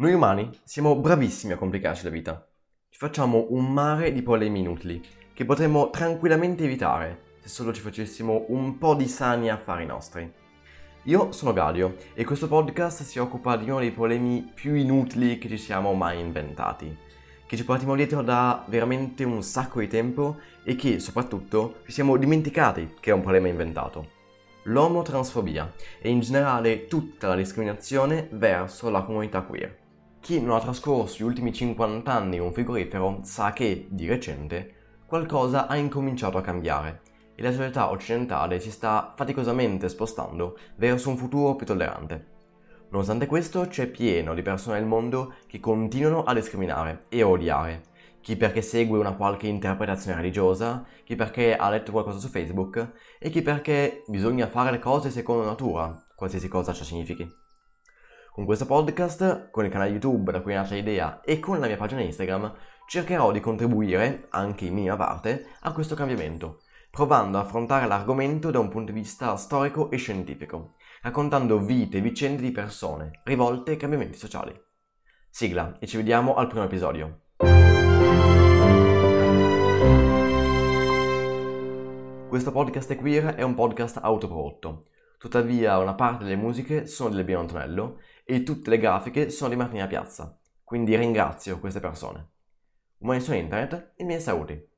Noi umani siamo bravissimi a complicarci la vita. Ci facciamo un mare di problemi inutili che potremmo tranquillamente evitare se solo ci facessimo un po' di sani affari nostri. Io sono Gadio e questo podcast si occupa di uno dei problemi più inutili che ci siamo mai inventati, che ci portiamo dietro da veramente un sacco di tempo e che soprattutto ci siamo dimenticati che è un problema inventato l'omotransfobia e in generale tutta la discriminazione verso la comunità queer. Chi non ha trascorso gli ultimi 50 anni in un frigorifero sa che, di recente, qualcosa ha incominciato a cambiare e la società occidentale si sta faticosamente spostando verso un futuro più tollerante. Nonostante questo c'è pieno di persone nel mondo che continuano a discriminare e a odiare, chi perché segue una qualche interpretazione religiosa, chi perché ha letto qualcosa su Facebook e chi perché bisogna fare le cose secondo natura, qualsiasi cosa ciò significhi. Con questo podcast, con il canale YouTube da cui nasce l'idea e con la mia pagina Instagram, cercherò di contribuire, anche in minima parte, a questo cambiamento, provando a affrontare l'argomento da un punto di vista storico e scientifico, raccontando vite e vicende di persone rivolte ai cambiamenti sociali. Sigla e ci vediamo al primo episodio. Questo podcast queer è un podcast autoprodotto, tuttavia una parte delle musiche sono di Lebino Antonello e tutte le grafiche sono di Martina Piazza, quindi ringrazio queste persone. Buon su internet e miei saluti.